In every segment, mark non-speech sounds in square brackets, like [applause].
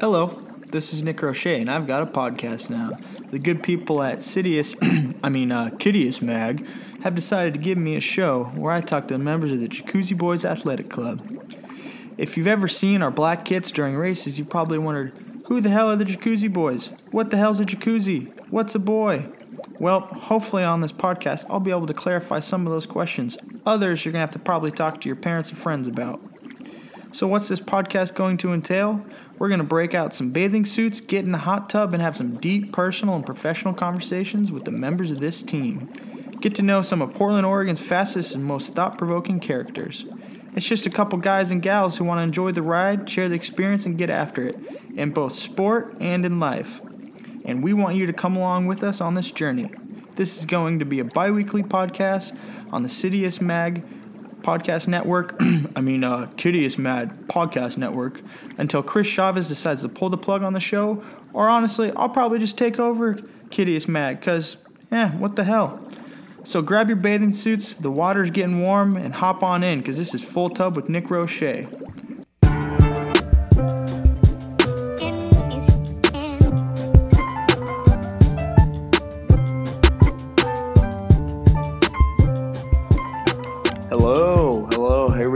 Hello, this is Nick Roche, and I've got a podcast now. The good people at Citius, [clears throat] I mean, uh, Mag, have decided to give me a show where I talk to the members of the Jacuzzi Boys Athletic Club. If you've ever seen our black kits during races, you've probably wondered, who the hell are the Jacuzzi Boys? What the hell's a jacuzzi? What's a boy? Well, hopefully on this podcast, I'll be able to clarify some of those questions. Others you're going to have to probably talk to your parents and friends about. So, what's this podcast going to entail? We're going to break out some bathing suits, get in the hot tub, and have some deep personal and professional conversations with the members of this team. Get to know some of Portland, Oregon's fastest and most thought provoking characters. It's just a couple guys and gals who want to enjoy the ride, share the experience, and get after it in both sport and in life. And we want you to come along with us on this journey. This is going to be a bi weekly podcast on the Citius Mag Podcast Network, [clears throat] I mean, uh, Kidius Mad Podcast Network, until Chris Chavez decides to pull the plug on the show. Or honestly, I'll probably just take over Kidius Mad, because, eh, what the hell? So grab your bathing suits, the water's getting warm, and hop on in, because this is Full Tub with Nick Roche.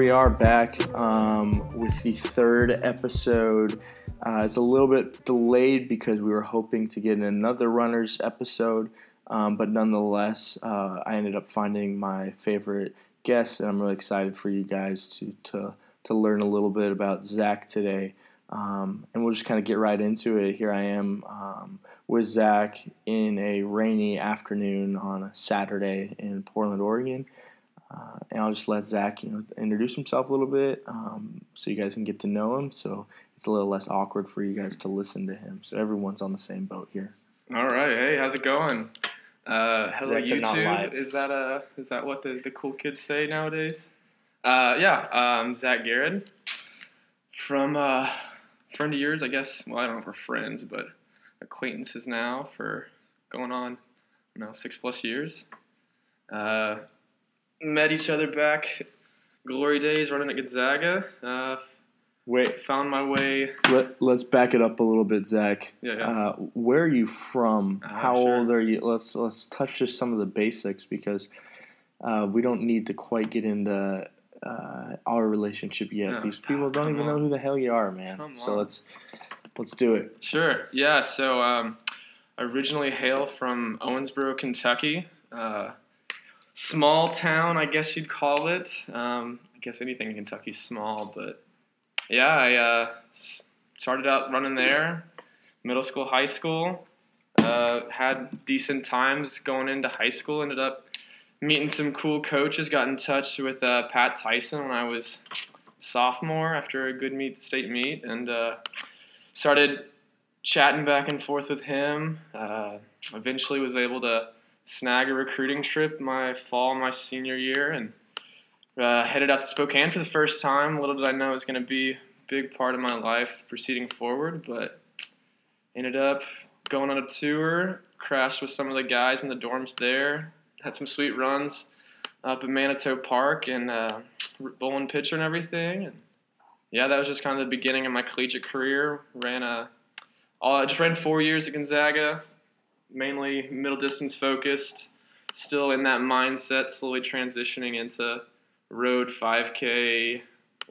We are back um, with the third episode. Uh, it's a little bit delayed because we were hoping to get another runners episode, um, but nonetheless, uh, I ended up finding my favorite guest, and I'm really excited for you guys to to to learn a little bit about Zach today. Um, and we'll just kind of get right into it. Here I am um, with Zach in a rainy afternoon on a Saturday in Portland, Oregon. Uh, and I'll just let Zach, you know, introduce himself a little bit, um, so you guys can get to know him. So it's a little less awkward for you guys to listen to him. So everyone's on the same boat here. All right, hey, how's it going? Uh, hello Zach, they're not live. YouTube. Is that uh is that what the, the cool kids say nowadays? Uh, yeah, um, Zach Garrett from uh, friend of yours, I guess. Well, I don't know if we're friends, but acquaintances now for going on, you know, six plus years. Uh, met each other back glory days running at Gonzaga. Uh, Wait, found my way. let, let's back it up a little bit, Zach. Yeah, yeah. Uh, where are you from? Oh, How sure. old are you? Let's let's touch just some of the basics because uh, we don't need to quite get into uh, our relationship yet. No, because people don't come even know who the hell you are, man. Come so on. let's let's do it. Sure. Yeah. So, um, originally hail from Owensboro, Kentucky. Small town, I guess you'd call it. Um, I guess anything in Kentucky's small, but yeah, I uh, started out running there, middle school, high school. Uh, had decent times going into high school. Ended up meeting some cool coaches. Got in touch with uh, Pat Tyson when I was sophomore after a good meet state meet, and uh, started chatting back and forth with him. Uh, eventually, was able to snag a recruiting trip my fall, my senior year, and uh, headed out to Spokane for the first time. Little did I know it was going to be a big part of my life proceeding forward, but ended up going on a tour. Crashed with some of the guys in the dorms there. Had some sweet runs up in Manitou Park and uh, Bowl and Pitcher and everything. And yeah, that was just kind of the beginning of my collegiate career. Ran a, all, I just ran four years at Gonzaga, mainly middle distance focused. Still in that mindset, slowly transitioning into road 5K, a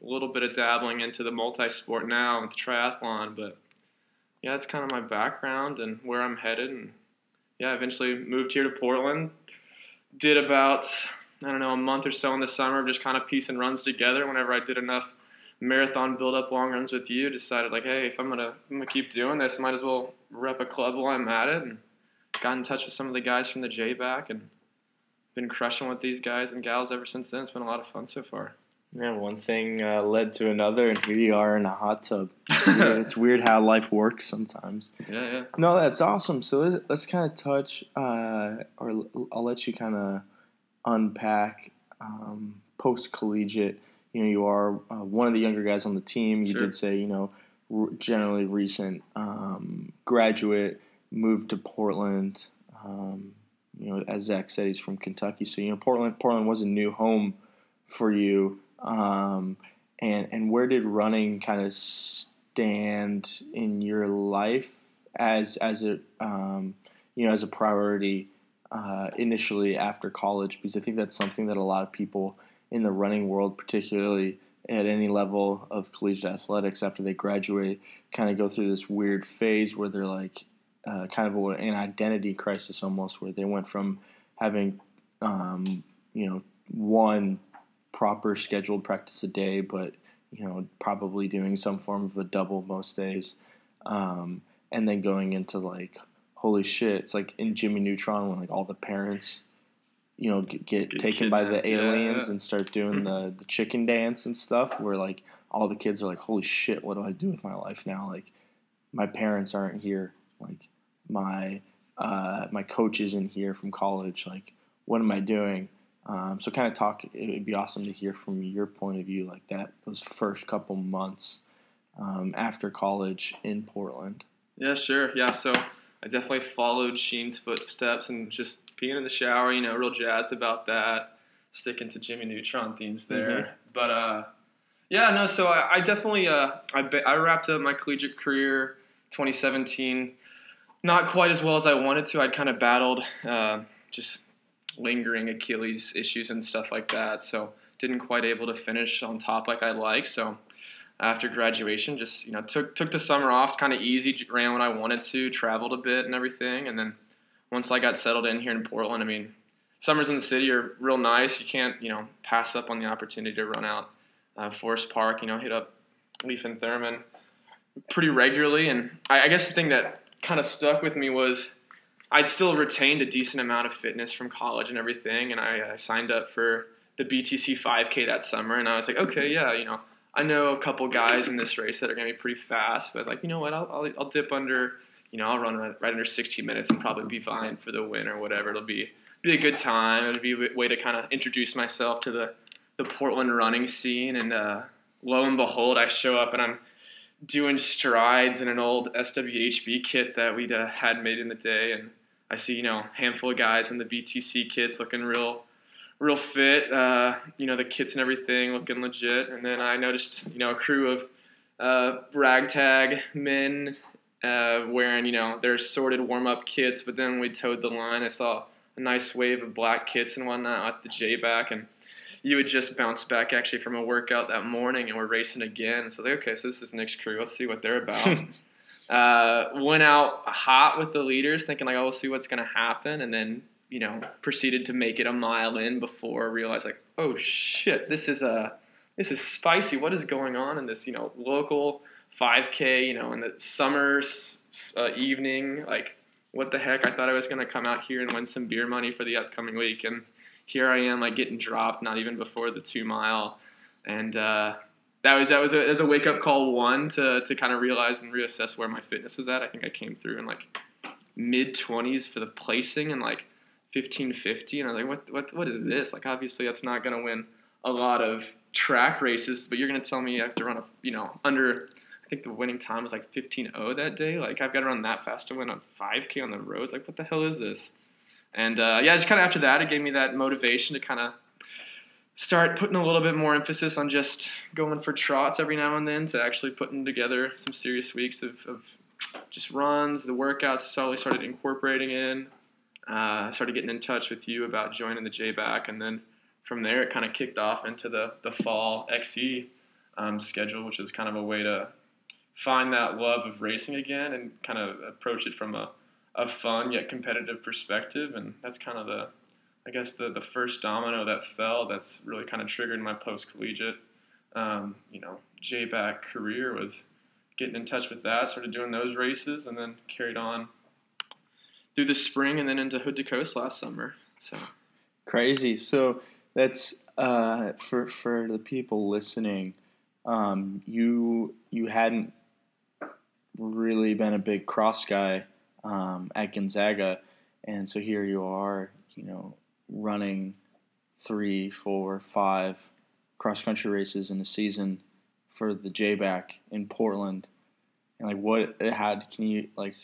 little bit of dabbling into the multi-sport now with the triathlon. But yeah, that's kind of my background and where I'm headed. And yeah, eventually moved here to Portland. Did about I don't know a month or so in the summer of just kind of piecing runs together. Whenever I did enough marathon build up long runs with you, decided like, hey, if I'm gonna I'm gonna keep doing this, might as well rep a club while I'm at it. And got in touch with some of the guys from the J back and been crushing with these guys and gals ever since then. It's been a lot of fun so far. Yeah, one thing uh, led to another, and here you are in a hot tub. [laughs] It's weird, it's weird how life works sometimes. Yeah, yeah. No, that's awesome. So let's, let's kind of touch, uh, or I'll let you kind of unpack um, post collegiate. You know, you are uh, one of the younger guys on the team. You Sure. did say, you know, r- generally recent um, graduate, moved to Portland. Um, you know, as Zach said, he's from Kentucky, so you know, Portland. Portland was a new home for you. Um, and and where did running kind of stand in your life as as a um, you know as a priority uh, initially after college? Because I think that's something that a lot of people in the running world, particularly at any level of collegiate athletics, after they graduate, kind of go through this weird phase where they're like uh, kind of a, an identity crisis almost, where they went from having um, you know one proper scheduled practice a day, but you know probably doing some form of a double most days, um, and then going into like holy shit, it's like in Jimmy Neutron when like all the parents you know get, get, get taken by the aliens yeah. and start doing the, the chicken dance and stuff where like all the kids are like holy shit what do i do with my life now like my parents aren't here like my uh, my coach isn't here from college like what am i doing um, so kind of talk it would be awesome to hear from your point of view like that those first couple months um, after college in portland yeah sure yeah so i definitely followed sheen's footsteps and just being in the shower, you know, real jazzed about that. Sticking to Jimmy Neutron themes there, mm-hmm. but uh, yeah, no. So I, I definitely uh, I I wrapped up my collegiate career 2017, not quite as well as I wanted to. I'd kind of battled uh, just lingering Achilles issues and stuff like that, so didn't quite able to finish on top like I'd like. So after graduation, just you know took took the summer off, kind of easy, ran when I wanted to, traveled a bit and everything, and then once I got settled in here in Portland, I mean, summers in the city are real nice. You can't, you know, pass up on the opportunity to run out uh, Forest Park, you know, hit up Leif and Thurman pretty regularly. And I, I guess the thing that kind of stuck with me was I'd still retained a decent amount of fitness from college and everything. And I, signed up for the BTC 5K that summer. And I was like, okay, yeah, you know, I know a couple guys in this race that are to be pretty fast. But I was like, you know what, I'll, I'll, I'll dip under – you know, I'll run right, right under 60 minutes and probably be fine for the win or whatever. It'll be be a good time. It'll be a way to kind of introduce myself to the the Portland running scene. And uh, lo and behold, I show up and I'm doing strides in an old SWHB kit that we'd uh, had made in the day, and I see you know a handful of guys in the BTC kits looking real real fit. Uh, you know the kits and everything looking legit, and then I noticed you know a crew of uh, ragtag men uh, wearing you know their sorted warm up kits. But then we towed the line. I saw a nice wave of black kits and whatnot at the J back, and you had just bounced back actually from a workout that morning, and we're racing again. So they okay, so this is Nick's crew. Let's see what they're about. [laughs] uh, went out hot with the leaders, thinking like, oh, we'll see what's gonna happen, and then you know proceeded to make it a mile in before I realized like, oh shit, this is a this is spicy. What is going on in this you know local 5K, you know, in the summer uh, evening. Like, what the heck? I thought I was going to come out here and win some beer money for the upcoming week. And here I am, like, getting dropped, not even before the two mile. And uh, that was that was a, was a wake up call one to, to kind of realize and reassess where my fitness was at. I think I came through in like mid 20s for the placing and like 1550. And I was like, what, what, what is this? Like, obviously, that's not to win a lot of track races, but you're to tell me I have to run a, you know, under I think the winning time was like 15.0 that day. Like I've got to run that fast to win a 5K on the roads. Like what the hell is this? And uh, yeah, just kind of after that, it gave me that motivation to kind of start putting a little bit more emphasis on just going for trots every now and then to actually putting together some serious weeks of, of just runs. The workouts slowly started incorporating in. Uh, started getting in touch with you about joining the J back, and then from there it kind of kicked off into the the fall XC um, schedule, which is kind of a way to find that love of racing again and kind of approach it from a, a fun yet competitive perspective. And that's kind of the, I guess, the, the first domino that fell that's really kind of triggered my post collegiate, um, you know, J-back career was getting in touch with that, started doing those races, and then carried on through the spring and then into Hood to Coast last summer. So crazy. So that's uh, for for the people listening. Um, you you hadn't really been a big cross guy um, at Gonzaga, and so here you are, you know, running three, four, five cross country races in a season for the J back in Portland, and like what it had. Can you like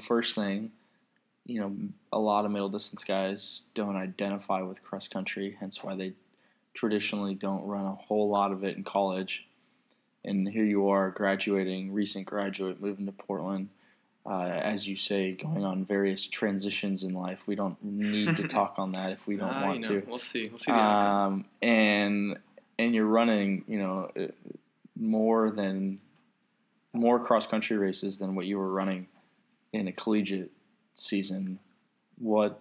first thing? You know, a lot of middle distance guys don't identify with cross country, hence why they traditionally don't run a whole lot of it in college and here you are graduating, recent graduate, moving to Portland. Uh, as you say, going on various transitions in life. We don't need to [laughs] talk on that if we don't Ah, want you know, to. We'll see. We'll see. Um, and and you're running, you know, uh, more than more cross country races than what you were running in a collegiate season. What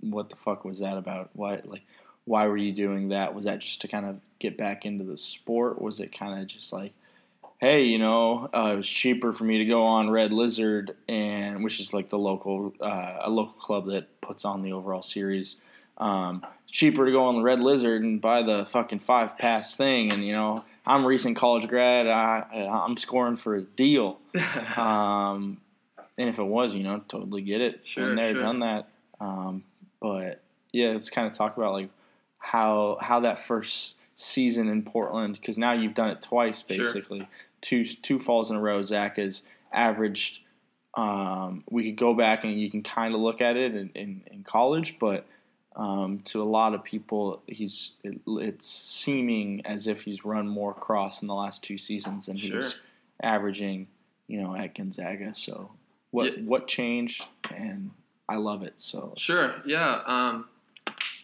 what the fuck was that about? Why like why were you doing that? Was that just to kind of get back into the sport? Was it kind of just like hey, you know, uh, it was cheaper for me to go on Red Lizard, and which is like the local uh, a local club that puts on the overall series. Um, cheaper to go on the Red Lizard and buy the fucking five pass thing, and you know, I'm a recent college grad. I I'm scoring for a deal. [laughs] Um, and if it was, you know, totally get it. Sure, Been there, sure. done that. Um, but yeah, let's kind of talk about like how how that first season in Portland because now you've done it twice Sure. basically. Two two falls in a row. Zach has averaged. Um, we could go back and you can kind of look at it in, in, in college, but um, to a lot of people, he's it, it's seeming as if he's run more cross in the last two seasons than he Sure. was averaging, you know, at Gonzaga. So what Yeah. what changed? And I love it. So Sure. Yeah. Um,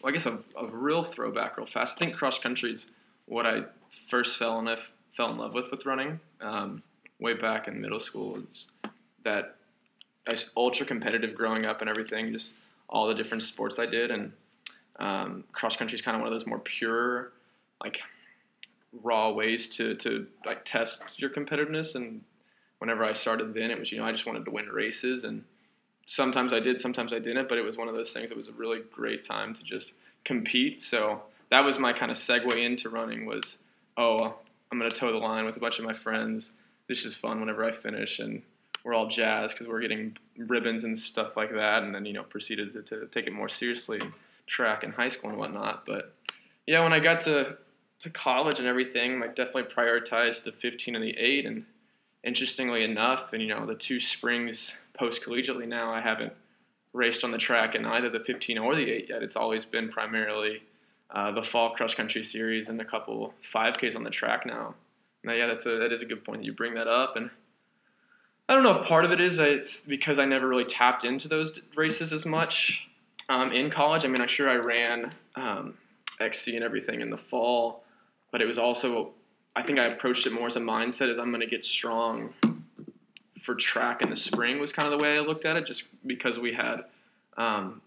well, I guess a, a real throwback, real fast. I think cross country is what I first fell in love, fell in love with with running. Um, way back in middle school, that I was ultra competitive growing up and everything. Just all the different sports I did, and um, cross country is kind of one of those more pure, like raw ways to to like test your competitiveness. And whenever I started, then it was you know I just wanted to win races and sometimes I did, sometimes I didn't, but it was one of those things that was a really great time to just compete. So that was my kind of segue into running was, oh, I'm going to toe the line with a bunch of my friends. This is fun whenever I finish. And we're all jazzed because we're getting ribbons and stuff like that. And then, you know, proceeded to, to take it more seriously track in high school and whatnot. But yeah, when I got to, to college and everything, I definitely prioritized the 15 and the 8. And interestingly enough, and you know, the two springs post collegiately now, I haven't raced on the track in either the 15 or the 8 yet. It's always been primarily uh, the fall cross country series and a couple 5Ks on the track now. Now, yeah, that's a, that is a good point that you bring that up. And I don't know if part of it is it's because I never really tapped into those races as much um, in college. I mean, I'm sure I ran um, XC and everything in the fall, but it was also I think I approached it more as a mindset as I'm going to get strong for track in the spring was kind of the way I looked at it, just because we had um,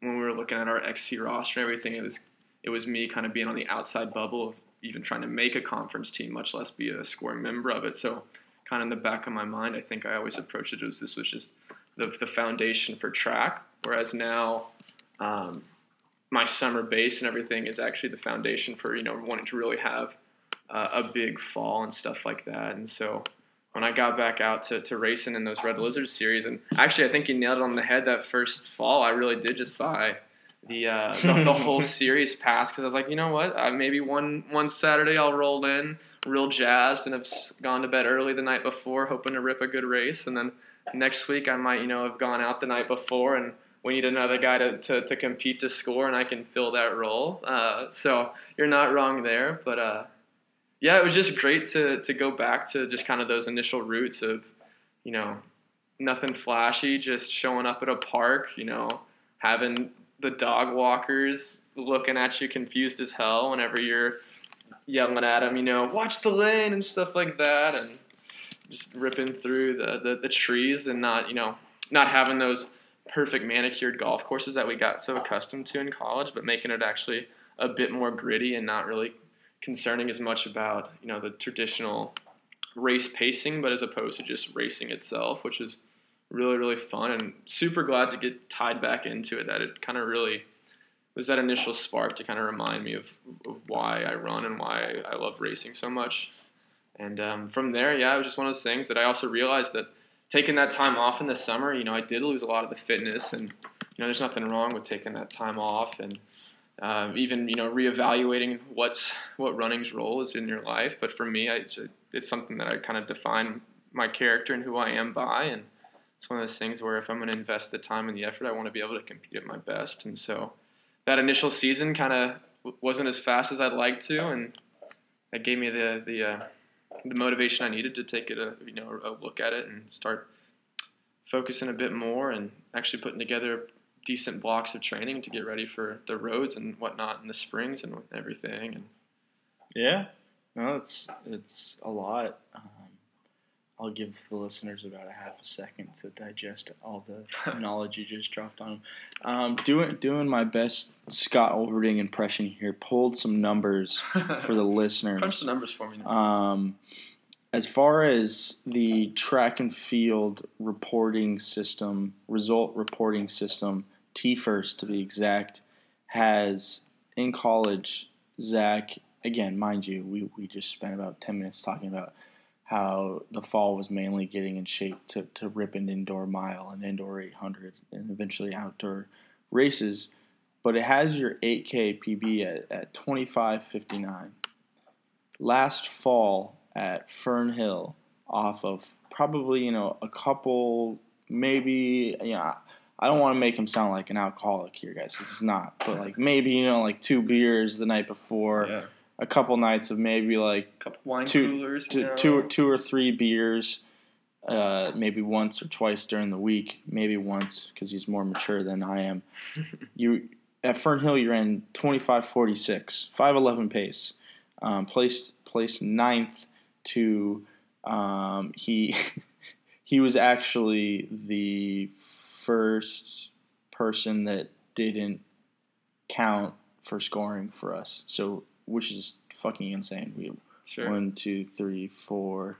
when we were looking at our XC roster and everything, it was it was me kind of being on the outside bubble of even trying to make a conference team, much less be a scoring member of it. So kind of in the back of my mind, I think I always approached it as this was just the, the foundation for track, whereas now um, my summer base and everything is actually the foundation for you know wanting to really have uh, a big fall and stuff like that. And so when I got back out to, to racing in those Red Lizard series, and actually I think you nailed it on the head that first fall. I really did just buy the uh, [laughs] the, the whole series pass because I was like, you know what, uh, maybe one one Saturday I'll roll in real jazzed and have gone to bed early the night before, hoping to rip a good race, and then next week I might you know have gone out the night before and we need another guy to, to, to compete to score and I can fill that role. Uh, so you're not wrong there, but uh, yeah, it was just great to to go back to just kind of those initial roots of, you know, nothing flashy, just showing up at a park, you know, having the dog walkers looking at you confused as hell whenever you're yelling at them, you know, watch the lane and stuff like that, and just ripping through the, the, the trees and not, you know, not having those perfect manicured golf courses that we got so accustomed to in college, but making it actually a bit more gritty and not really concerning as much about you know the traditional race pacing, but as opposed to just racing itself, which is really really fun and super glad to get tied back into it. That it kind of really was that initial spark to kind of remind me of, of why I run and why I love racing so much. And um, from there, yeah, it was just one of those things that I also realized that taking that time off in the summer, you know, I did lose a lot of the fitness, and you know, there's nothing wrong with taking that time off and um, even you know reevaluating what's what running's role is in your life. But for me, I, it's something that I kind of define my character and who I am by, and it's one of those things where if I'm going to invest the time and the effort, I want to be able to compete at my best. And so that initial season kind of wasn't as fast as I'd like to, and that gave me the the uh, the motivation I needed to take it a you know a look at it and start focusing a bit more and actually putting together decent blocks of training to get ready for the roads and whatnot in the springs and everything. And yeah, no, it's it's a lot. Um, I'll give the listeners about a half a second to digest all the [laughs] knowledge you just dropped on them. Um, doing doing my best Scott Olberding impression here. Pulled some numbers for the [laughs] listeners. Crunch the numbers for me. Now. Um, as far as the track and field reporting system, result reporting system, TFRRS to be exact, has in college, Zach, again, mind you, we, we just spent about 10 minutes talking about how the fall was mainly getting in shape to, to rip an indoor mile and indoor 800 and eventually outdoor races. But it has your 8K PB at, at 25.59. Last fall at Fernhill, off of probably, you know, a couple, maybe, you know, I don't want to make him sound like an alcoholic here, guys, because he's not. But like maybe you know, like two beers the night before, yeah. a couple nights of maybe like A couple wine two, coolers. two, you know. two, or, two or three beers, uh, maybe once or twice during the week, maybe once because he's more mature than I am. [laughs] you at Fernhill, you ran twenty five forty six, five eleven pace, um, placed placed ninth to um, he [laughs] he was actually the first person that didn't count for scoring for us. So which is fucking insane. We Sure. one, two, three, four,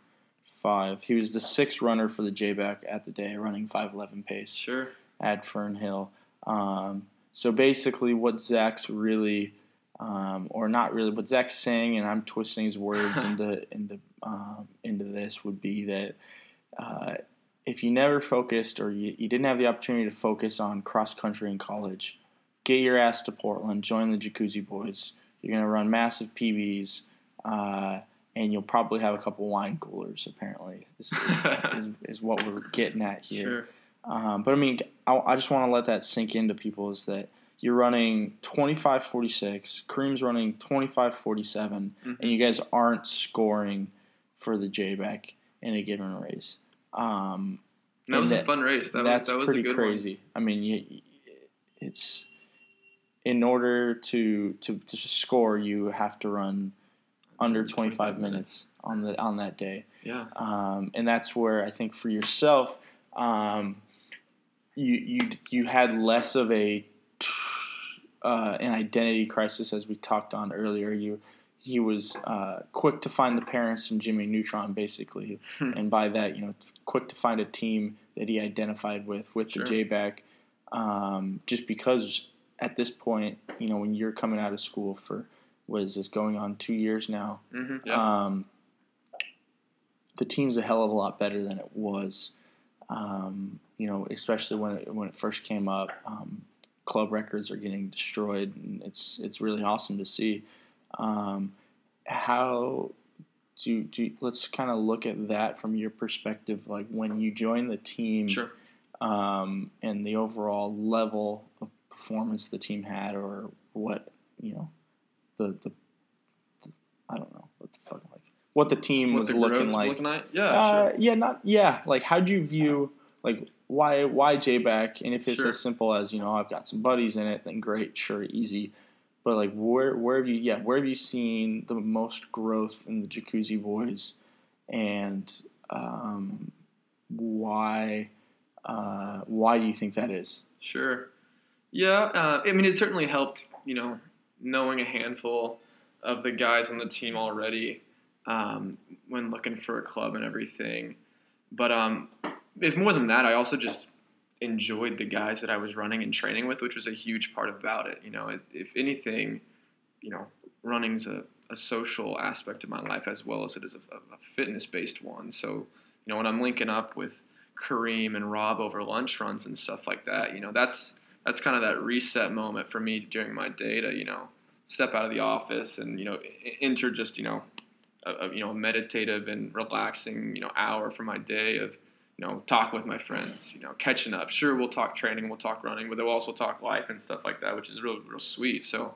five. He was the sixth runner for the J-back at the day, running five eleven pace Sure. at Fernhill. Um, so basically, what Zach's really, um, or not really, what Zach's saying, and I'm twisting his words [laughs] into into um, into this would be that uh, if you never focused or you, you didn't have the opportunity to focus on cross country in college, get your ass to Portland, join the Jacuzzi Boys. You're gonna run massive PBs. Uh, and you'll probably have a couple wine coolers. Apparently, is, is, [laughs] is, is what we're getting at here. Sure. Um, but I mean, I, I just want to let that sink into people is that you're running 25-46, Kareem's running 25-47, Mhm. and you guys aren't scoring for the J-back in a given race. Um, That was a fun race. That that's was, that was pretty a good crazy. I mean, you, it's in order to, to to score, you have to run under 25 minutes on the on that day. Yeah. um, and that's where I think for yourself, um, you you you had less of a uh, an identity crisis as we talked on earlier. You he was uh, quick to find the parents in Jimmy Neutron, basically, Hmm. and by that, you know, quick to find a team that he identified with with Sure. the J back. Um, just because at this point, you know, when you're coming out of school for was this going on two years now, hmm Yeah. um, the team's a hell of a lot better than it was. Um, you know, especially when it, when it first came up, um, club records are getting destroyed, and it's it's really awesome to see. Um, how do, do let's kind of look at that from your perspective, like when you joined the team, sure. um, and the overall level of performance the team had, or what you know, the the, the I don't know what the fuck like what the team What was the looking like. Looking like? Yeah. uh, sure. Yeah, not yeah. Like, how do you view like why why J back? And if it's Sure. as simple as you know, I've got some buddies in it, then great, sure, easy. But like, where where have you yeah where have you seen the most growth in the Jacuzzi Boys, and um, why uh, why do you think that is? Sure. Yeah, uh, I mean, it certainly helped, you know, knowing a handful of the guys on the team already um, when looking for a club and everything. But um, if more than that, I also just enjoyed the guys that I was running and training with, which was a huge part about it. You know, if, anything, you know, running's a, a social aspect of my life as well as it is a, a fitness based one. So, you know, when I'm linking up with Kareem and Rob over lunch runs and stuff like that, you know, that's that's kind of that reset moment for me during my day to, you know, step out of the office and, you know, enter just, you know, a, a you know, meditative and relaxing, you know, hour for my day of, you know, talk with my friends, you know, catching up. Sure, we'll talk training, we'll talk running, but we'll also talk life and stuff like that, which is real, real sweet. So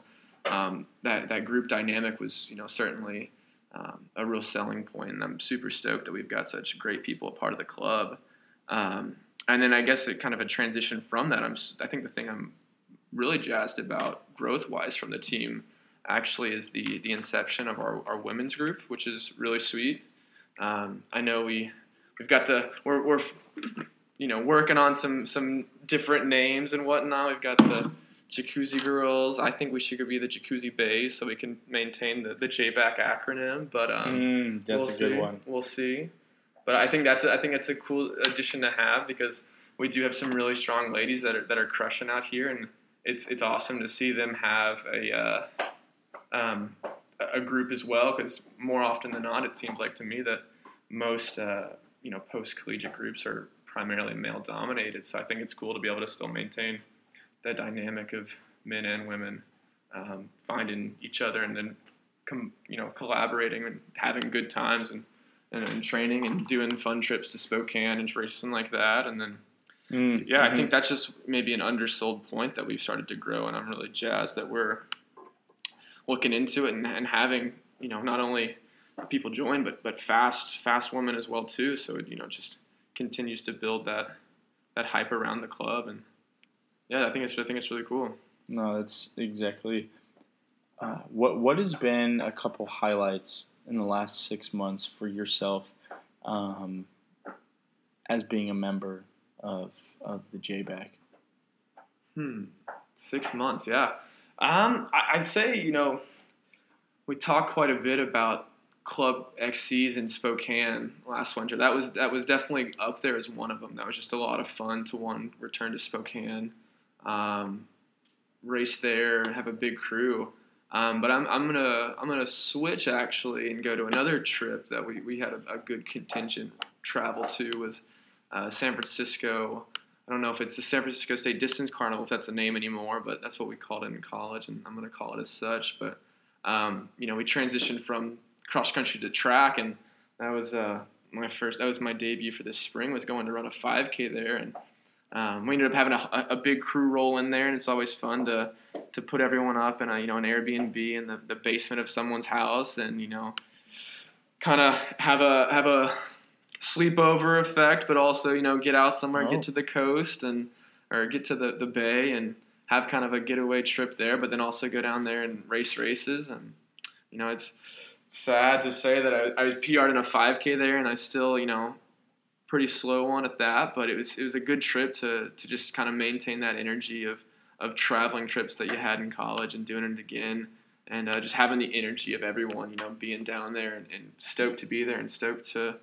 um, that that group dynamic was, you know, certainly um, a real selling point, and I'm super stoked that we've got such great people a part of the club. Um, and then I guess it kind of a transition from that. I'm I think the thing I'm really jazzed about growth wise from the team actually is the the inception of our, our women's group, which is really sweet. Um, I know we we've got the we're, we're you know working on some some different names and whatnot. We've got the Jacuzzi Girls. I think we should be the Jacuzzi Bays so we can maintain the the JBAC acronym. But um, Mm, that's we'll a see. good one. We'll see. But I think that's a, I think it's a cool addition to have because we do have some really strong ladies that are that are crushing out here, and it's it's awesome to see them have a uh, um, a group as well. Because more often than not, it seems like to me that most uh, you know post collegiate groups are primarily male dominated. So I think it's cool to be able to still maintain that dynamic of men and women um, finding each other and then com- you know collaborating and having good times and, and, and training and doing fun trips to Spokane and racing like that and then Mm, yeah I mhm. think that's just maybe an undersold point that we've started to grow and I'm really jazzed that we're looking into it and, and having you know not only people join but but fast fast women as well too so it you know just continues to build that that hype around the club and yeah I think it's I think it's really cool. No, that's exactly. Uh, what what has been a couple highlights in the last six months for yourself, um, as being a member of of the JBAC? Hmm. Six months, yeah. Um, I, I'd say you know, we talk quite a bit about Club XCs in Spokane last winter. That was that was definitely up there as one of them. That was just a lot of fun to one return to Spokane, um, race there, have a big crew. Um, but I'm, I'm gonna I'm gonna switch actually and go to another trip that we, we had a, a good contingent travel to was uh, San Francisco. I don't know if it's the San Francisco State Distance Carnival, if that's the name anymore, but that's what we called it in college, and I'm to call it as such. But um, you know, we transitioned from cross country to track, and that was uh, my first. That was my debut for this spring. Was going to run a 5K there, and um, we ended up having a, a big crew roll in there, and it's always fun to to put everyone up in a you know an Airbnb in the, the basement of someone's house, and you know, kind of have a have a sleepover effect, but also you know get out somewhere, Oh. get to the coast, and or get to the, the bay and have kind of a getaway trip there, but then also go down there and race races. And you know it's sad to say that I, I was PR'd in a 5K there, and I still you know pretty slow on at that, but it was it was a good trip to to just kind of maintain that energy of of traveling trips that you had in college and doing it again. And uh, just having the energy of everyone, you know, being down there and, and stoked to be there and stoked to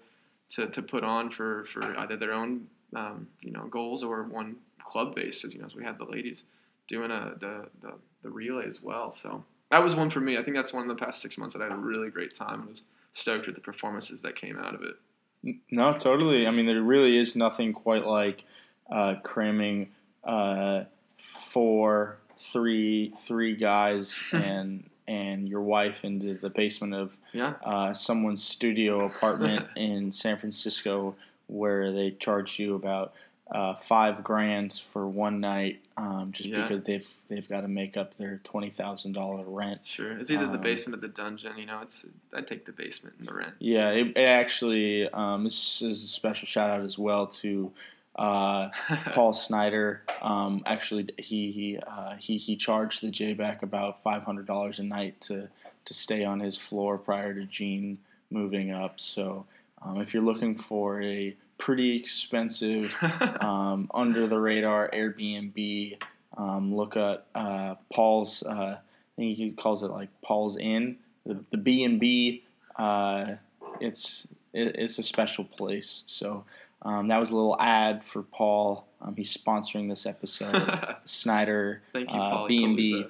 to, to put on for, for either their own um, you know goals or one club basis. You know, as we had the ladies doing a, the, the the relay as well. So that was one for me. I think that's one of the past six months that I had a really great time. and was stoked with the performances that came out of it. No, totally. I mean, there really is nothing quite like uh, cramming uh, four, three, three guys [laughs] and and your wife into the basement of Yeah. uh, someone's studio apartment [laughs] in San Francisco, where they charge you about uh, five grand for one night, um, just Yeah. because they've they've got to make up their twenty thousand dollar rent. Sure. It's either the Um, basement or the dungeon. You know, it's I'd take the basement and the rent. Yeah, it, it actually um, this is a special shout out as well to uh, [laughs] Paul Snyder. Um, actually, he he, uh, he he charged the J back about five hundred dollars a night to to stay on his floor prior to Gene moving up. So um, if you're looking for a pretty expensive [laughs] um, under the radar Airbnb, um, look at uh, Paul's. Uh, I think he calls it like Paul's Inn. The B and B. uh, It's it, it's a special place. So. Um, that was a little ad for Paul. Um, he's sponsoring this episode. [laughs] Snyder uh, Paul. B&B.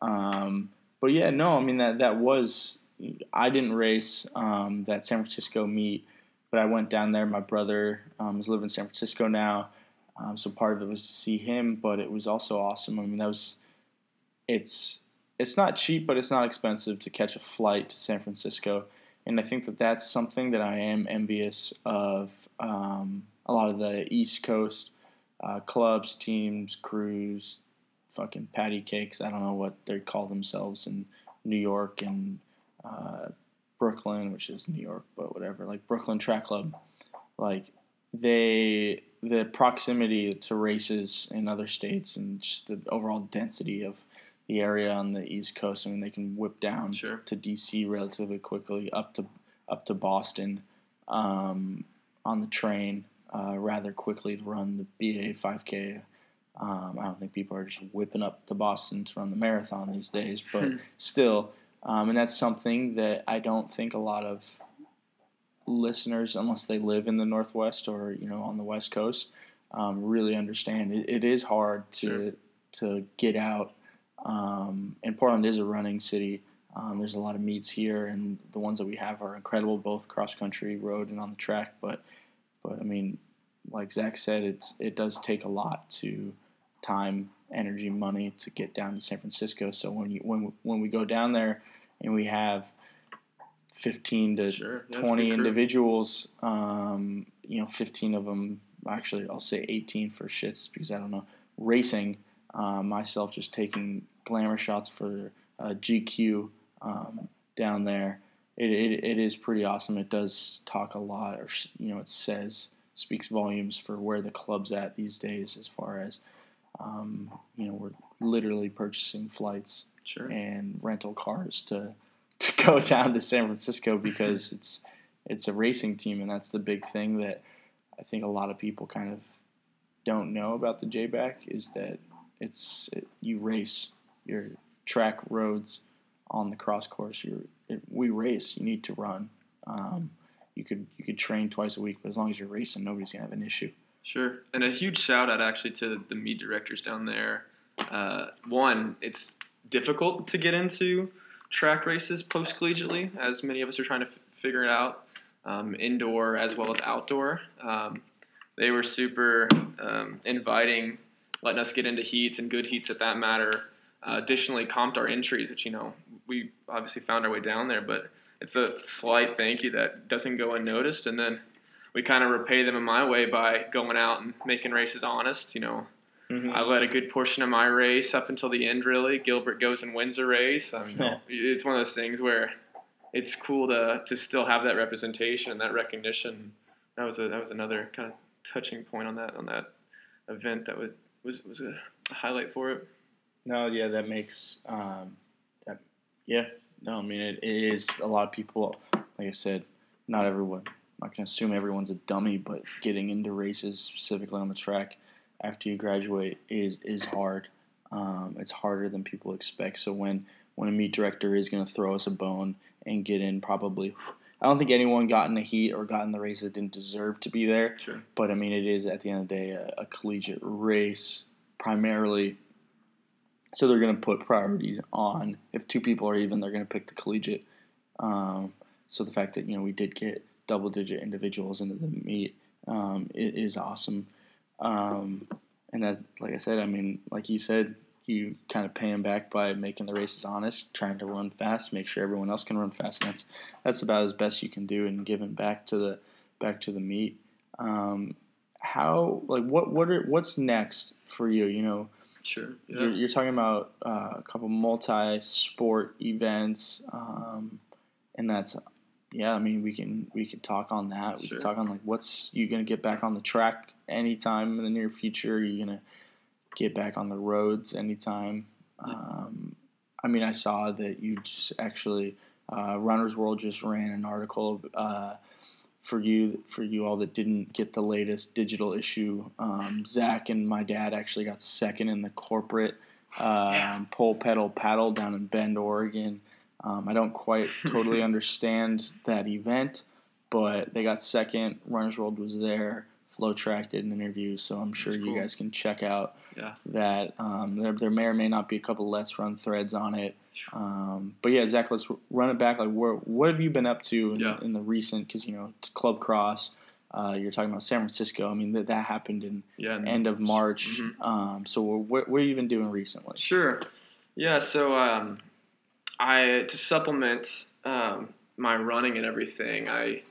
Um, but yeah, no, I mean that that was I didn't race um, that San Francisco meet, but I went down there. My brother um, is living in San Francisco now, um, so part of it was to see him, but it was also awesome. I mean, that was it's it's not cheap, but it's not expensive to catch a flight to San Francisco, and I think that that's something that I am envious of. Um, a lot of the East Coast uh, clubs, teams, crews, fucking patty cakes. I don't know what they call themselves in New York and uh, Brooklyn, which is New York, but whatever, like Brooklyn Track Club, like they the proximity to races in other states and just the overall density of the area on the East Coast. I mean, they can whip down Sure. to DC relatively quickly, up to up to Boston um, on the train uh, rather quickly to run the BA 5K. Um, I don't think people are just whipping up to Boston to run the marathon these days, but Hmm. still, um, and that's something that I don't think a lot of listeners, unless they live in the Northwest or you know on the West Coast, um, really understand. It, it is hard to Sure. to get out, um, and Portland is a running city. Um, there's a lot of meets here, and the ones that we have are incredible, both cross country, road, and on the track. But, but I mean, like Zach said, it's it does take a lot to time, energy, money to get down to San Francisco. So when you when when we go down there and we have 15 to Sure. Yeah, that's a 20 individuals, um, you know, 15 of them, actually, I'll say 18 for shits because I don't know, racing, uh, myself just taking glamour shots for uh, GQ um, down there. It, it, it is pretty awesome. It does talk a lot, or, you know, it says, speaks volumes for where the club's at these days as far as, um, you know, we're literally purchasing flights Sure. and rental cars to to [laughs] go down to San Francisco because it's it's a racing team and that's the big thing that I think a lot of people kind of don't know about the JBack is that it's it, you race your track roads on the cross course. You it, we race. You need to run. Um, you could you could train twice a week but as long as you're racing nobody's gonna have an issue Sure. And a huge shout out actually to the meet directors down there. Uh, one, it's difficult to get into track races post collegiately, as many of us are trying to f- figure it out, um, indoor as well as outdoor. Um, they were super um, inviting, letting us get into heats and good heats at that matter. Uh, additionally, comped our entries, which, you know, we obviously found our way down there, but it's a slight thank you that doesn't go unnoticed. And then we kind of repay them in my way by going out and making races honest. You know, I led a good portion of my race up until the end. Really, Gilbert goes and wins a race. I mean, Yeah. it's one of those things where it's cool to to still have that representation and that recognition. That was a that was another kind of touching point on that on that event that was was was a highlight for it. No, yeah, that makes um, that. Yeah, no, I mean it, it is a lot of people. Like I said, not everyone. Not gonna assume everyone's a dummy, but getting into races specifically on the track after you graduate is is hard. Um, it's harder than people expect. So when when a meet director is gonna throw us a bone and get in, probably. I don't think anyone got in the heat or got in the race that didn't deserve to be there. Sure. But I mean, it is at the end of the day a, a collegiate race primarily. So they're going to put priorities on. If two people are even, they're going to pick the collegiate. Um, so the fact that you know we did get double-digit individuals into the meet um, is awesome. Um, and that, like I said, I mean, like you said, you kind of pay them back by making the races honest, trying to run fast, make sure everyone else can run fast, and that's that's about as best you can do, and giving back to the back to the meet. Um, how like what what are what's next for you? You know, Sure. you're, you're talking about uh, a couple multi-sport events, um, and that's yeah. I mean, we can we can talk on that. We Sure. can talk on like what's you gonna get back on the track anytime in the near future. Are you gonna get back on the roads anytime? Um, I mean, I saw that you just actually uh, Runner's World just ran an article. Uh, for you for you all that didn't get the latest digital issue, um, Zach and my dad actually got second in the corporate um, pole pedal paddle down in Bend, Oregon. Um, I don't quite totally [laughs] understand that event, but they got second. Runners World was there. FloTrack did an interview, so I'm sure That's you guys can check out Yeah. that. Um, there, there may or may not be a couple LetsRun threads on it. Um, but yeah, Zach, let's run it back. Like, where, what have you been up to in, Yeah. in the recent? Because you know, it's Club Cross. Uh, you're talking about San Francisco. I mean, that that happened in Yeah. end of March. Mhm. Um, so what, what have you been doing recently? Sure. Yeah. So um, I to supplement um, my running and everything, I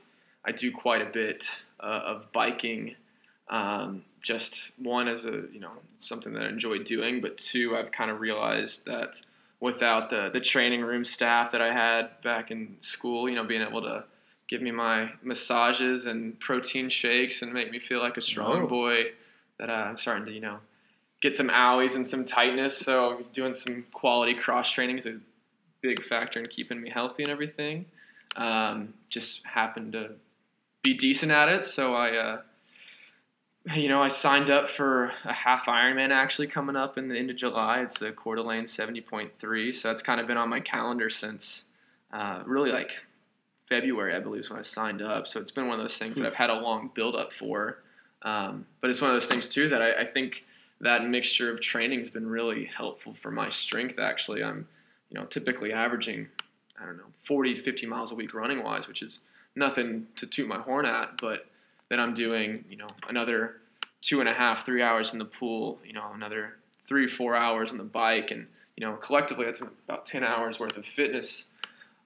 I do quite a bit uh, of biking. Um, just one as a you know something that I enjoy doing, but two I've kind of realized that without the the training room staff that I had back in school. You know, being able to give me my massages and protein shakes and make me feel like a strong Oh. boy. That uh, I'm starting to you know get some owies and some tightness. So doing some quality cross training is a big factor in keeping me healthy and everything. Um, just happened to be decent at it, so I, uh, you know, I signed up for a half Ironman actually coming up in the end of July. It's the Coeur d'Alene 70.3, so that's kind of been on my calendar since uh, really like February, I believe, is when I signed up. So it's been one of those things that I've had a long build up for. Um, but it's one of those things too that I, I think that mixture of training has been really helpful for my strength. Actually, I'm, you know, typically averaging, I don't know, 40 to 50 miles a week running wise, which is nothing to toot my horn at. But then I'm doing, you know, another two and a half, three hours in the pool, you know, another three, four hours on the bike, and you know, collectively that's about 10 hours worth of fitness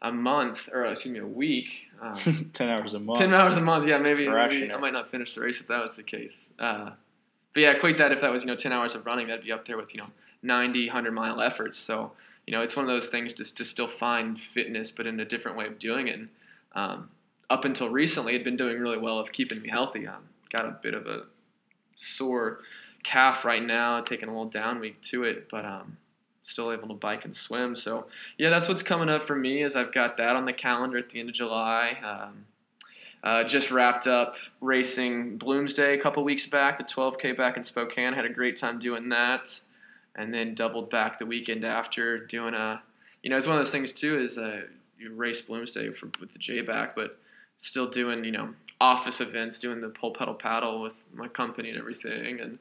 a month, or excuse me, a week. Um, [laughs] Ten hours a month. Ten hours a month, yeah, maybe, maybe I might not finish the race if that was the case. Uh, but yeah, equate that if that was you know ten hours of running, that'd be up there with you know 90, 100 mile efforts. So you know it's one of those things just to still find fitness, but in a different way of doing it. And, um, up until recently, had been doing really well of keeping me healthy. Um, got a bit of a sore calf right now, taking a little down week to it, but um, still able to bike and swim. So yeah, that's what's coming up for me. Is I've got that on the calendar at the end of July. Um, uh, just wrapped up racing Bloomsday a couple weeks back, the 12K back in Spokane. Had a great time doing that, and then doubled back the weekend after doing a. You know, it's one of those things too. Is uh, you race Bloomsday for, with the J back, but still doing you know office events, doing the pull pedal paddle with my company and everything, and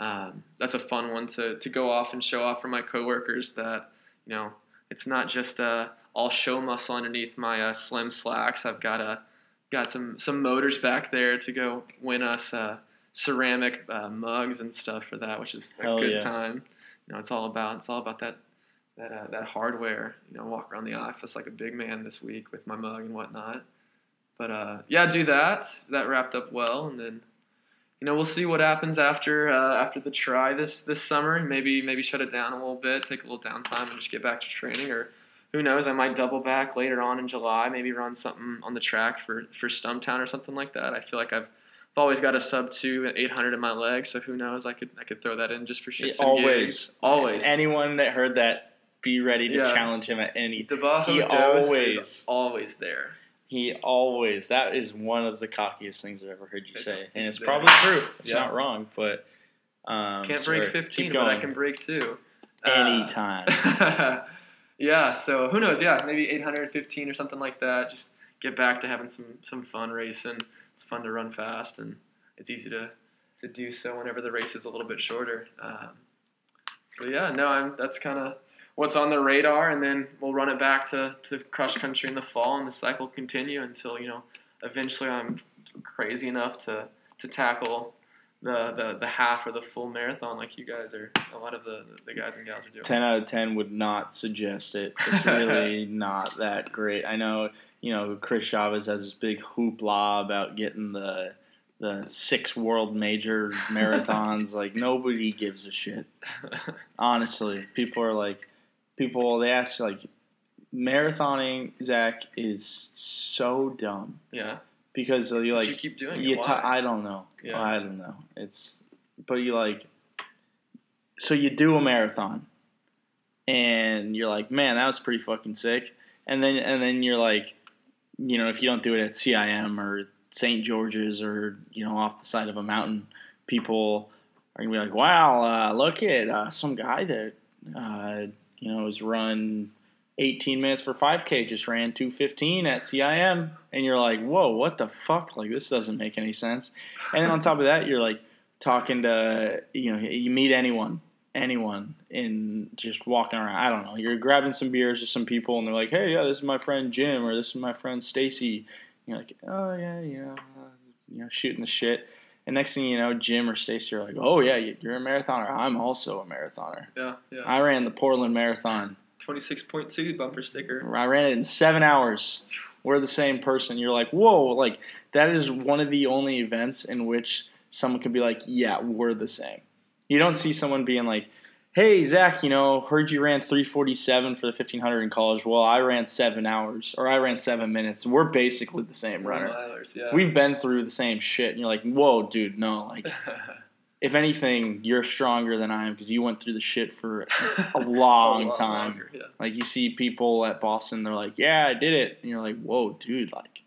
um, that's a fun one to to go off and show off for my coworkers that you know it's not just uh, all show muscle underneath my uh, slim slacks. I've got a got some some motors back there to go win us uh, ceramic uh, mugs and stuff for that, which is a Hell good yeah. time. You know, it's all about it's all about that that uh, that hardware. You know, walk around the office like a big man this week with my mug and whatnot. But uh, yeah, do that. That wrapped up well, and then you know we'll see what happens after uh, after the try this this summer. Maybe maybe shut it down a little bit, take a little downtime, and just get back to training. Or who knows? I might double back later on in July. Maybe run something on the track for for Stumptown or something like that. I feel like I've I've always got a sub two and 800 in my leg, so who knows? I could I could throw that in just for shits and always, gigs. Always. Anyone that heard that, be ready to Yeah. challenge him at any. Debajo he always- is always there. He always. That is one of the cockiest things I've ever heard you It's- say, and it's probably true. It's Yeah. not wrong, but um, Can't break 15, but I can break two. Uh, anytime. [laughs] yeah, so who knows? Yeah, maybe 815 or something like that. Just get back to having some some fun racing. It's fun to run fast, and it's easy to to do so whenever the race is a little bit shorter. Um, but yeah, no, I'm, that's kind of what's on the radar, and then we'll run it back to, to cross country in the fall, and the cycle continue until you know eventually I'm crazy enough to to tackle the, the, the half or the full marathon like you guys are a lot of the, the guys and gals are doing. 10 out of 10 would not suggest it. It's really [laughs] not that great. I know, you know, Chris Chavez has this big hoopla about getting the the six world major [laughs] marathons. like nobody gives a shit. [laughs] Honestly, people are like, people they ask like, marathoning Zach is so dumb yeah. because you But like you keep doing you it. t-? I don't know. Yeah. I don't know. It's but you like so you do a marathon and you're like, man, that was pretty fucking sick. And then and then you're like, you know, if you don't do it at CIM or St. George's or you know off the side of a mountain, people are gonna be like, wow, uh, look at uh, some guy that uh, you know has run 18 minutes for 5K, just ran 215 at CIM, and you're like, whoa, what the fuck? Like this doesn't make any sense. And then on top of that, you're like talking to you know you meet anyone anyone in just walking around i don't know you're grabbing some beers with some people and they're like hey yeah this is my friend jim or this is my friend stacy you're like oh yeah you know uh, you know shooting the shit and next thing you know jim or stacy are like oh yeah you- you're a marathoner i'm also a marathoner yeah, yeah. i ran the portland marathon 26.2 bumper sticker. I ran it in seven hours. We're the same person. You're like, whoa, like that is one of the only events in which someone could be like, yeah, we're the same. You don't see someone being like, hey Zach, you know, heard you ran 347 for the 1500 in college. Well, I ran seven hours, or I ran seven minutes. We're basically the same runner. Milers, yeah. We've been through the same shit, and you're like, whoa, dude, no. Like, [laughs] if anything, you're stronger than I am because you went through the shit for [laughs] a long lot time. longer, yeah. Like you see people at Boston, they're like, "Yeah, I did it," and you're like, "Whoa, dude! Like,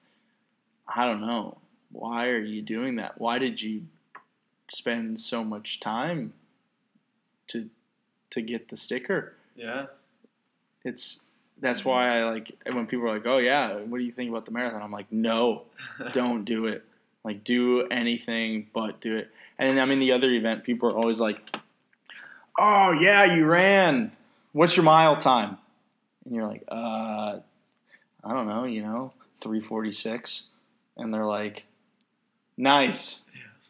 I don't know. Why are you doing that? Why did you spend so much time to to get the sticker?" Yeah. It's that's why I like when people are like, "Oh yeah, what do you think about the marathon?" I'm like, "No, [laughs] don't do it. Like, do anything but do it." And then I mean, the other event, people are always like, "Oh yeah, you ran. What's your mile time?" And you're like, "Uh, I don't know. You know, three forty six. And they're like, "Nice.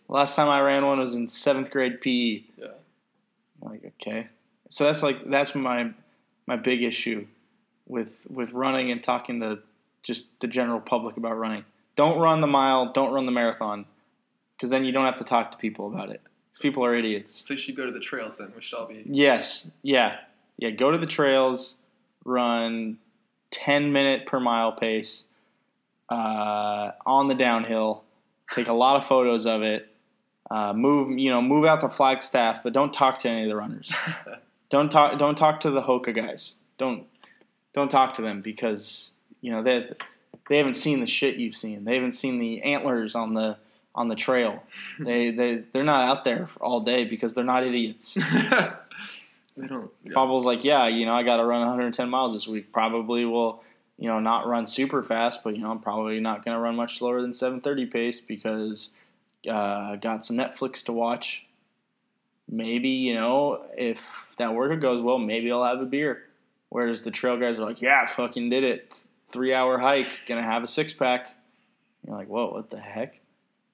Last time I ran one was in seventh grade PE." Yeah. I'm like, okay. So that's like that's my my big issue with with running and talking to just the general public about running. Don't run the mile. Don't run the marathon, because then you don't have to talk to people about it. people are idiots. So you should go to the trails then, which shall be. Yes. Yeah. Yeah. Go to the trails. Run ten minute per mile pace uh, on the downhill. Take a lot of photos of it. Uh, move. You know, move out to Flagstaff, but don't talk to any of the runners. [laughs] Don't talk. Don't talk to the Hoka guys. Don't don't talk to them because you know they they haven't seen the shit you've seen. They haven't seen the antlers on the on the trail. they [laughs] they they're not out there all day because they're not idiots. [laughs] they don't. Yeah. Like, yeah, you know, I got to run 110 miles this week. Probably will, you know, not run super fast, but you know, I'm probably not going to run much slower than 7:30 pace because uh, got some Netflix to watch. Maybe you know, if that workout goes well, maybe I'll have a beer. Whereas the trail guys are like, yeah, I fucking did it. Three hour hike, gonna have a six pack. You're like, whoa, what the heck?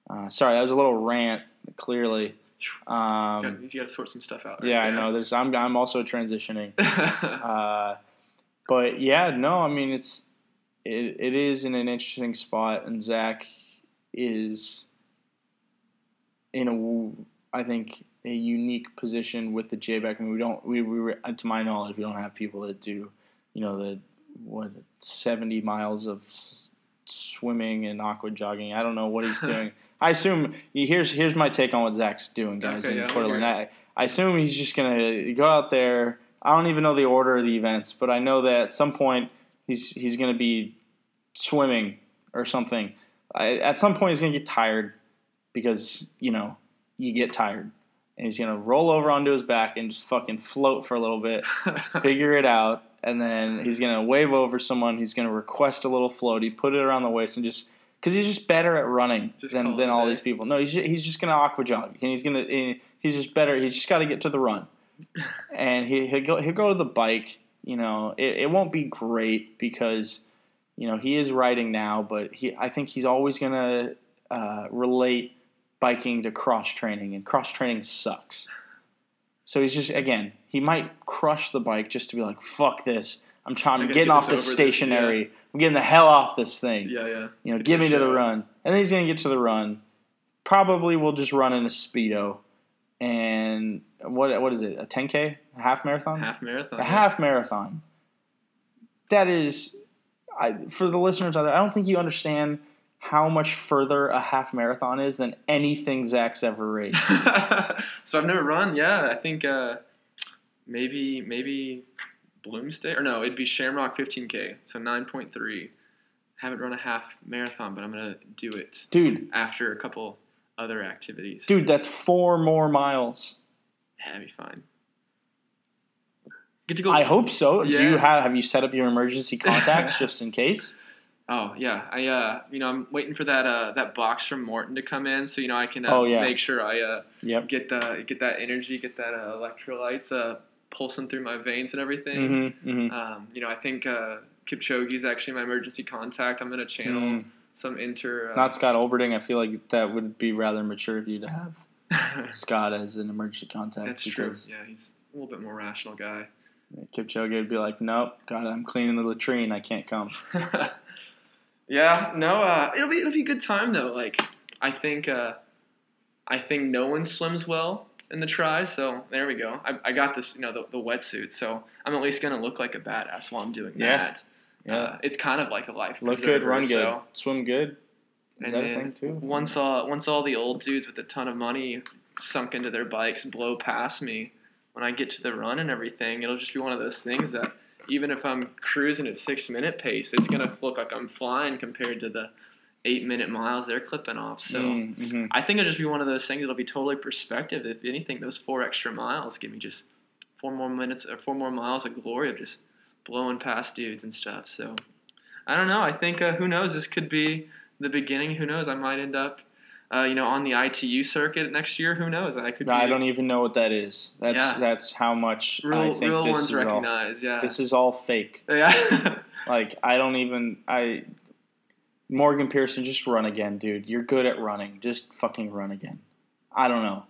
Uh, sorry, that was a little rant. Clearly, um, you got to sort some stuff out. right yeah, I know. There's I'm I'm also transitioning. [laughs] Uh, but yeah, no, I mean it's it, it is in an interesting spot, and Zach is in a I think a unique position with the JBack. I mean, we don't we, we to my knowledge we don't have people that do you know the what seventy miles of s- swimming and aqua jogging. I don't know what he's [laughs] doing. I assume here's here's my take on what Zach's doing, guys, Okay, in yeah, I Coeur wanna d'Alene. hear I, I assume he's just gonna go out there. I don't even know the order of the events, but I know that at some point he's he's gonna be swimming or something. I, at some point he's gonna get tired because you know you get tired, and he's gonna roll over onto his back and just fucking float for a little bit, [laughs] figure it out, and then he's gonna wave over someone. He's gonna request a little floaty, put it around the waist, and just because he's just better at running Just than, than all day. these people. No, he's just, he's just gonna aqua jog, and he's gonna he's just better. He's just got to get to the run, [laughs] and he he'll go he'll go to the bike. You know, it, it won't be great because you know he is riding now, but he I think he's always gonna uh, relate biking to cross training, and cross training sucks. So he's just again, he might crush the bike just to be like, "Fuck this! I'm trying. I'm getting get off this over this, stationary. I'm getting the hell off this thing. yeah, yeah. You know, get me to the run." And then he's gonna get to the run. Probably we'll just run in a speedo, and what what is it? A 10k, a half marathon, Half marathon. a half marathon. That is, I, for the listeners out there, I don't think you understand how much further a half marathon is than anything Zach's ever raced. [laughs] so I've never run. Yeah, I think uh, maybe maybe Bloomsday or no, it'd be Shamrock 15k. So 9.3. Haven't run a half marathon, but I'm gonna do it dude, after a couple other activities. dude, that's four more miles. Yeah, that'd be fine. Get to go. I hope so. Do you have have you set up your emergency contacts [laughs] just in case? Oh yeah, I uh, you know, I'm waiting for that uh, that box from Maurten to come in, so you know I can uh, Oh, yeah. make sure I uh, Yep. get the get that energy, get that uh, electrolytes uh, pulsing through my veins and everything. Mm-hmm, mm-hmm. Um, you know, I think uh, Kipchoge's actually my emergency contact. I'm gonna channel Mm. some inter. Uh, Not Scott Olberding. I feel like that would be rather mature of you to have [laughs] Scott as an emergency contact. That's true. Yeah, he's a little bit more rational guy. Kipchoge would be like, nope, God, I'm cleaning the latrine. I can't come. [laughs] yeah, no, uh, it'll be it'll be a good time though. Like I think uh, I think no one swims well in the tries, so there we go. I, I got this, you know, the, the wetsuit, so I'm at least gonna look like a badass while I'm doing Yeah. that. Yeah. Uh, it's kind of like a life. Look good, run good, so- swim good. Is and that a then thing too? once all once all the old dudes with a ton of money sunk into their bikes blow past me, when I get to the run and everything, it'll just be one of those things that even if I'm cruising at six minute pace, it's gonna look like I'm flying compared to the eight minute miles they're clipping off. So. Mm, mhm. I think it'll just be one of those things that'll be totally perspective. If anything, those four extra miles give me just four more minutes or four more miles of glory of just blowing past dudes and stuff. So I don't know. I think uh, who knows? This could be the beginning. Who knows? I might end up, uh, you know, on the ITU circuit next year. Who knows? I could. Be I don't even know what that is. That's Yeah. that's how much I real think real this ones is all. recognize. Yeah. This is all fake. [laughs] yeah. Like I don't even I. Morgan Pearson, just run again, dude. You're good at running. Just fucking run again. I don't know.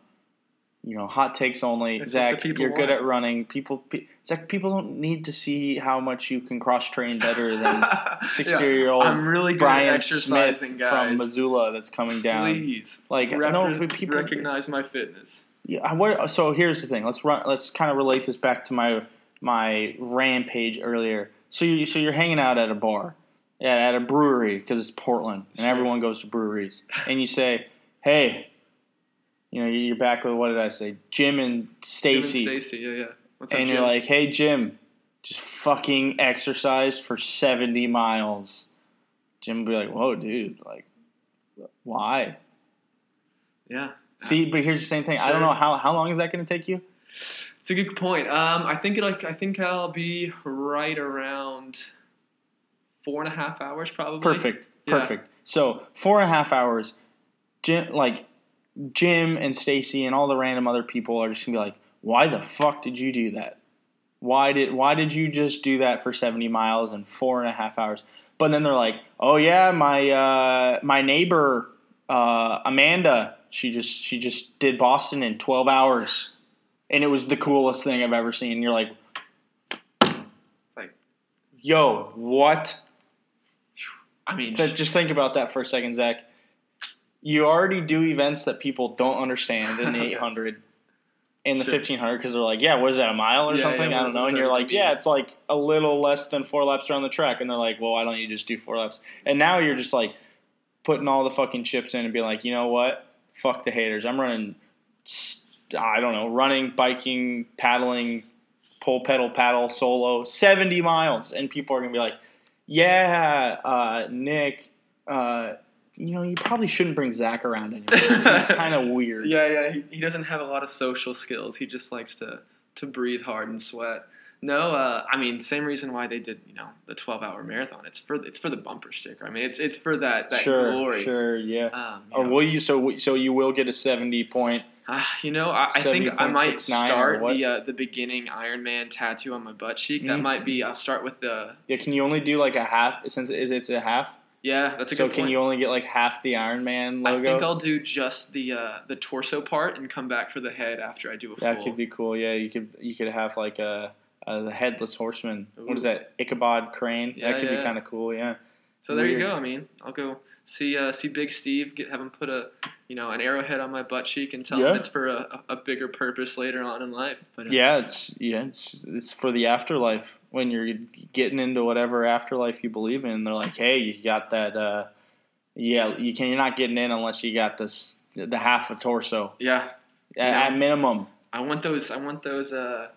You know, hot takes only. The Zach, you're good want. at running. People, pe- Zach, people don't need to see how much you can cross train better than [laughs] Yeah. sixty-year-old I'm really good Brian Smith guys. from Missoula that's coming down. Please, Like Rep- no, people recognize my fitness. Yeah, what, so here's the thing. Let's run. Let's kind of relate this back to my my rampage earlier. So you so you're hanging out at a bar, at a brewery because it's Portland and everyone goes to breweries, and you say, "Hey, you know, you're back with what did I say? Jim and Stacy, Stacy, yeah, yeah. What's up, and you're Jim? like, "Hey, Jim, just fucking exercise for 70 miles." Jim would be like, "Whoa, dude, like, why?" yeah. See, but here's the same thing. I don't know how how long is that going to take you? It's a good point. Um, I think like I think I'll be right around four and a half hours, probably. Perfect. Yeah. Perfect. So four and a half hours. Jim, like Jim and Stacy and all the random other people are just gonna be like, "Why the fuck did you do that? Why did Why did you just do that for seventy miles and four and a half hours?" But then they're like, "Oh yeah, my uh, my neighbor uh, Amanda, she just she just did Boston in twelve hours, and it was the coolest thing I've ever seen." And you're like, like- "Yo, what?" I mean, But just think about that for a second, Zach. You already do events that people don't understand in the [laughs] 800 and the Sure. 1500 because they're like, yeah, what is that, a mile or Yeah, something? yeah, I don't know. And you're like, yeah, it's like a little less than four laps around the track. And they're like, well, why don't you just do four laps? And now you're just like putting all the fucking chips in and being like, you know what? Fuck the haters. I'm running, I don't know, running, biking, paddling, pull pedal paddle solo 70 miles and people are gonna be like yeah uh, nick uh, you know you probably shouldn't bring zach around anymore it's kind of weird yeah, yeah. He, he doesn't have a lot of social skills. He just likes to to breathe hard and sweat. No, uh, I mean, same reason why they did, you know, the twelve-hour marathon. It's for it's for the bumper sticker. I mean, it's it's for that that sure glory. sure yeah Um, or know. will you so so you will get a 70 point Ah, you know, I, I think I might start the uh, the beginning Iron Man tattoo on my butt cheek. That Mhm. might be. I'll start with the. yeah can you only do like a half since is it's a half Yeah, that's a so good can point. you only get like half the iron man logo? I think I'll do just the uh, the torso part and come back for the head after I do a that full. could be cool yeah you could you could have like a, a headless horseman what is that ichabod crane Yeah, that could yeah. be kind of cool yeah so there you go. I mean, I'll go see uh, see Big Steve, get have him put a you know an arrowhead on my butt cheek and tell Yeah. him it's for a, a bigger purpose later on in life. But uh, Yeah, it's yeah, it's it's for the afterlife. When you're getting into whatever afterlife you believe in, they're like, "Hey, you got that? Uh, yeah, you can. You're not getting in unless you got this the half a torso yeah, at, Yeah. at minimum." I want those. I want those. Uh,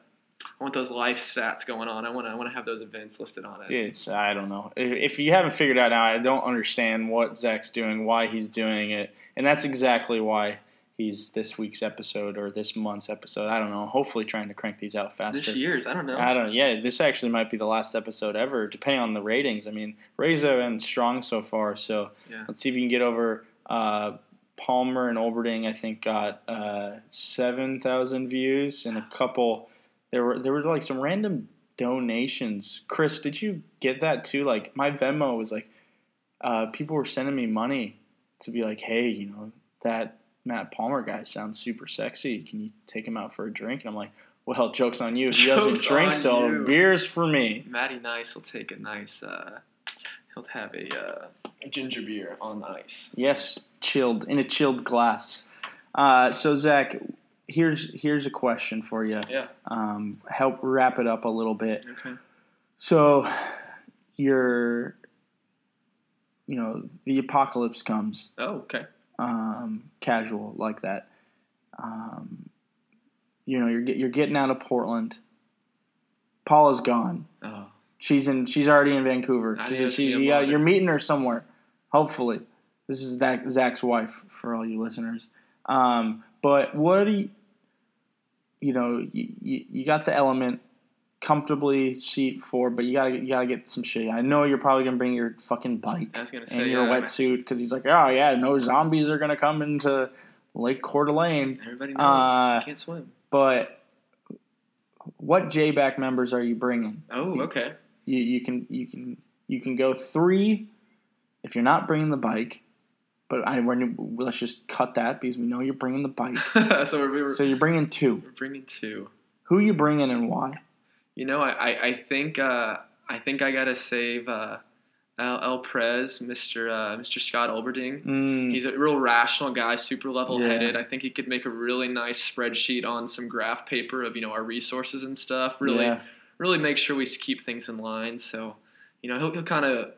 I want those life stats going on. I want to. I want to have those events listed on it. It's I don't know if, if you haven't figured out now. I don't understand what Zach's doing, why he's doing it, and that's exactly why he's this week's episode or this month's episode. I don't know. Hopefully, trying to crank these out faster. This year's. I don't know. I don't. Yeah, this actually might be the last episode ever, depending on the ratings. I mean, ratings have been strong so far. So Yeah. let's see if we can get over. Uh, Palmer and Olberding, I think, got uh, seven thousand views and a couple. There were there were like some random donations. Chris, did you get that too? Like my Venmo was like, uh, people were sending me money to be like, hey, you know that Matt Palmer guy sounds super sexy. Can you take him out for a drink? And I'm like, well, joke's on you. He doesn't drink, so you. beers for me. Matty Nice will take a nice. Uh, he'll have a uh, ginger beer on ice. Yes, chilled in a chilled glass. Uh, so Zach, here's here's a question for you. Yeah. Um, help wrap it up a little bit. Okay. So, you're, you know, the apocalypse comes. Oh, okay. Um, casual like that. Um, you know, you're you're getting out of Portland. Paula's gone. Oh. She's in. She's already in Vancouver. She- she- you got, you're meeting her somewhere. Hopefully, this is Zach, Zach's wife for all you listeners. Um, but what do you? You know, you, you, you got the element comfortably seat four, but you gotta you gotta get some shit. I know you're probably gonna bring your fucking bike I was gonna say and your yeah, wetsuit because he's like, oh yeah, no zombies are gonna come into Lake Coeur d'Alene. Everybody knows Uh, you can't swim. But what J-back members are you bringing? Oh, okay. You you can you can you can go three if you're not bringing the bike. But I we're, let's just cut that because we know you're bringing the bike. [laughs] so we're, we're, So you're bringing two. we're bringing two. Who you bringing and why? You know, I, I, I think uh, I think I gotta save uh, El, El Prez, Mr. Uh, Mr. Scott Olberding. Mm, He's a real rational guy, super level headed. I think he could make a really nice spreadsheet on some graph paper of you know our resources and stuff. Really, yeah. really make sure we keep things in line. So, you know, he'll, he'll kind of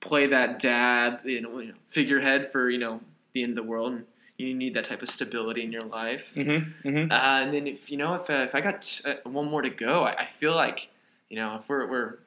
play that dad, you know, you know, figurehead for you know the end of the world. And you need that type of stability in your life. Mm-hmm, mm-hmm. Uh, and then if you know if, uh, if I got uh, one more to go, I, I feel like you know if we're, we're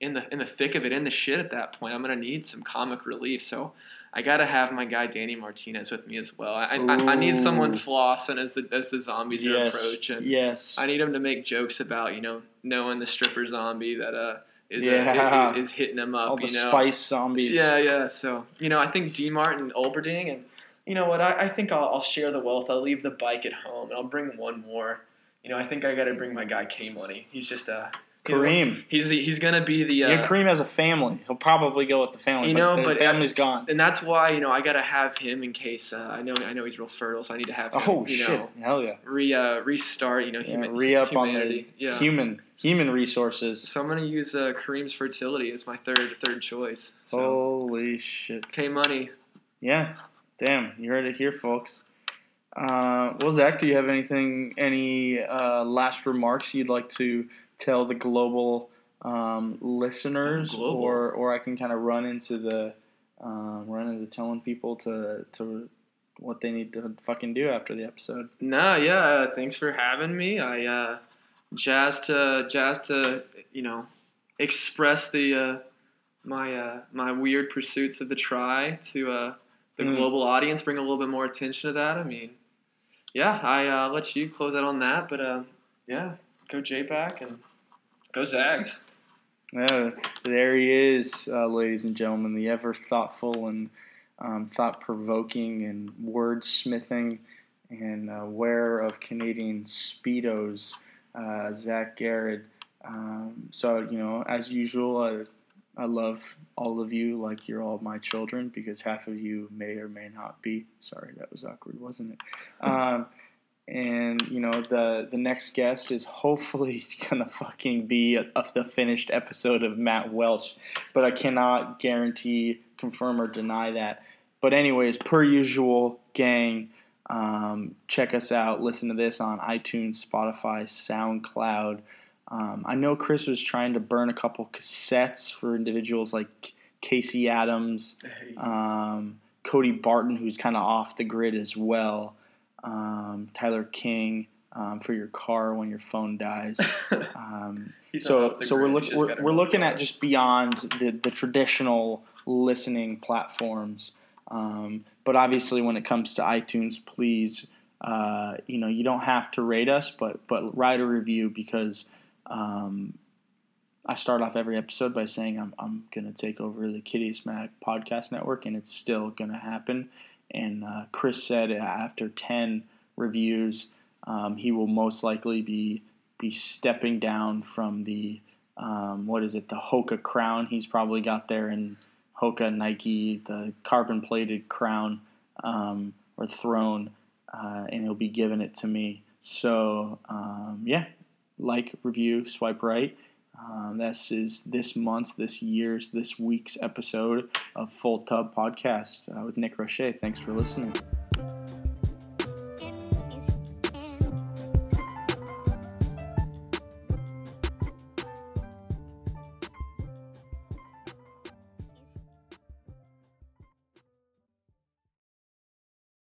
in the in the thick of it, in the shit at that point, I'm gonna need some comic relief. So I gotta have my guy Danny Martinez with me as well. I, I, I need someone flossing as the as the zombies are Yes. approaching. Yes. I need him to make jokes about you know knowing the stripper zombie that uh is Yeah. uh, is, is hitting him up. All the you know. spice zombies. Yeah, yeah. So you know, I think D Martin, Olberding, and you know what? I, I think I'll, I'll share the wealth. I'll leave the bike at home, and I'll bring one more. You know, I think I got to bring my guy K Money. He's just uh, he's, Kareem. He's the, he's gonna be the. Uh, yeah, Kareem has a family. He'll probably go with the family. You but know, the but- family's gone. and that's why you know I gotta have him in case uh, I know I know he's real fertile, so I need to have him. Oh you shit! know, Hell yeah! re uh, restart. You know, yeah human, re up on the yeah. human human resources. So I'm gonna use uh, Kareem's fertility as my third third choice. So Holy shit! K Money. Yeah, damn! You heard it here, folks. Uh, well, Zach, do you have anything, any uh, last remarks you'd like to tell the global um, listeners, global. or or I can kind of run into the um, run into telling people to to what they need to fucking do after the episode. No, yeah. Uh, thanks for having me. I uh, jazzed to jazzed to you know express the uh, my uh, my weird pursuits of the try to uh, the Mm. global audience. Bring a little bit more attention to that. I mean, yeah. I uh, let you close out on that, but uh, yeah, go J back and go Zags. Yeah, there he is, uh, ladies and gentlemen, the ever thoughtful and um, thought provoking and wordsmithing and uh, wearer of Canadian Speedos, uh, Zach Garrett. Um, so, you know, as usual, I, love all of you like you're all my children because half of you may or may not be. Sorry, that was awkward, wasn't it? Um, and you know the the next guest is hopefully [laughs] gonna fucking be a, the finished episode of Matt Welch, but I cannot guarantee, confirm, or deny that. But anyways, per usual, gang, um, check us out. Listen to this on iTunes, Spotify, SoundCloud. Um, I know Chris was trying to burn a couple cassettes for individuals like Casey Adams, um, Cody Barton, who's kind of off the grid as well um, Tyler King um, for your car when your phone dies. [laughs] Um, so so we're, look, we're, we're looking at just beyond the, the traditional listening platforms. Um, but obviously, when it comes to iTunes, please, uh, you know, you don't have to rate us, but but write a review because um, I start off every episode by saying I'm, I'm going to take over the Citius Mag podcast network, and it's still going to happen. And uh, Chris said after 10 reviews, um, he will most likely be be stepping down from the um, what is it, the Hoka crown he's probably got there in Hoka Nike, the carbon plated crown um, or throne, uh, and he'll be giving it to me. So um, yeah, like, review, swipe right. Um, this is this month's, this year's, this week's episode of Full Tub Podcast uh, with Nick Roche. Thanks for listening.